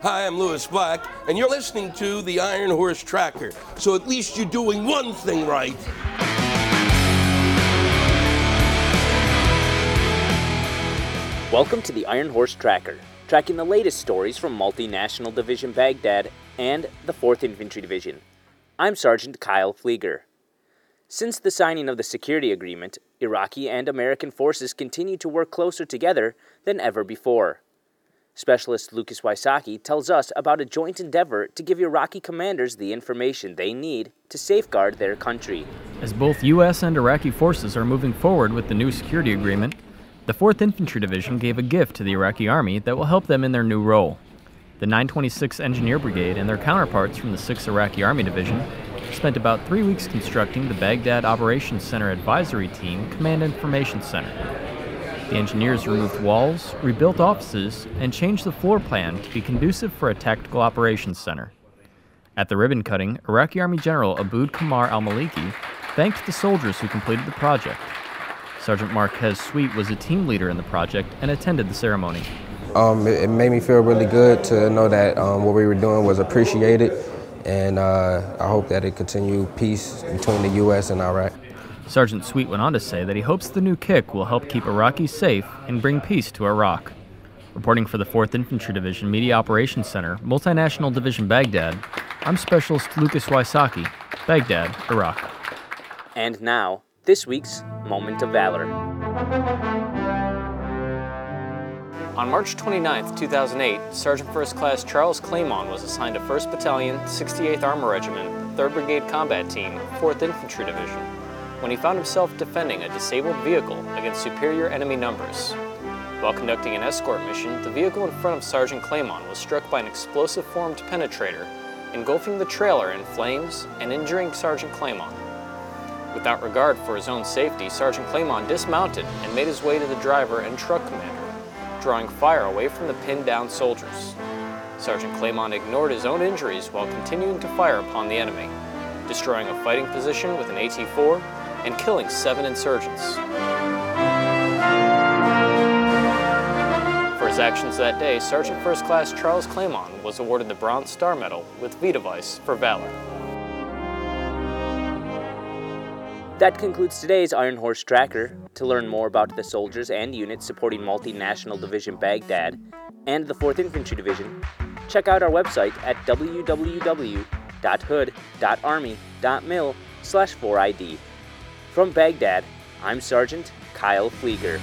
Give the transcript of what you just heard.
Hi, I'm Lewis Black, and you're listening to the Iron Horse Tracker. So at least you're doing one thing right. Welcome to the Iron Horse Tracker, tracking the latest stories from Multinational Division Baghdad and the 4th Infantry Division. I'm Sergeant Kyle Pflieger. Since the signing of the security agreement, Iraqi and American forces continue to work closer together than ever before. Specialist Lucas Wysocki tells us about a joint endeavor to give Iraqi commanders the information they need to safeguard their country. As both U.S. and Iraqi forces are moving forward with the new security agreement, the 4th Infantry Division gave a gift to the Iraqi Army that will help them in their new role. The 926th Engineer Brigade and their counterparts from the 6th Iraqi Army Division spent about three weeks constructing the Baghdad Operations Center Advisory Team Command Information Center. The engineers removed walls, rebuilt offices, and changed the floor plan to be conducive for a tactical operations center. At the ribbon cutting, Iraqi Army General Aboud Kamar al Maliki thanked the soldiers who completed the project. Sergeant Marquez Sweet was a team leader in the project and attended the ceremony. Um, it, it, made me feel really good to know that um, what we were doing was appreciated, and uh, I hope that it continue peace between the U.S. and Iraq. Sergeant Sweet went on to say that he hopes the new kick will help keep Iraqis safe and bring peace to Iraq. Reporting for the 4th Infantry Division Media Operations Center, Multinational Division Baghdad, I'm Specialist Lucas Wysocki, Baghdad, Iraq. And now, this week's Moment of Valor. On March 29, 2008, Sergeant First Class Charles Clamon was assigned to 1st Battalion, 68th Armor Regiment, 3rd Brigade Combat Team, 4th Infantry Division when he found himself defending a disabled vehicle against superior enemy numbers. While conducting an escort mission, the vehicle in front of Sergeant Clamon was struck by an explosive formed penetrator, engulfing the trailer in flames and injuring Sergeant Clamon. Without regard for his own safety, Sergeant Clamon dismounted and made his way to the driver and truck commander, drawing fire away from the pinned down soldiers. Sergeant Clamon ignored his own injuries while continuing to fire upon the enemy, destroying a fighting position with an AT-4 and killing seven insurgents. For his actions that day, Sergeant First Class Charles Clamon was awarded the Bronze Star Medal with V device for valor. That concludes today's Iron Horse Tracker. To learn more about the soldiers and units supporting Multinational Division Baghdad and the 4th Infantry Division, check out our website at www.hood.army.mil slash 4ID. From Baghdad, I'm Sergeant Kyle Pflieger.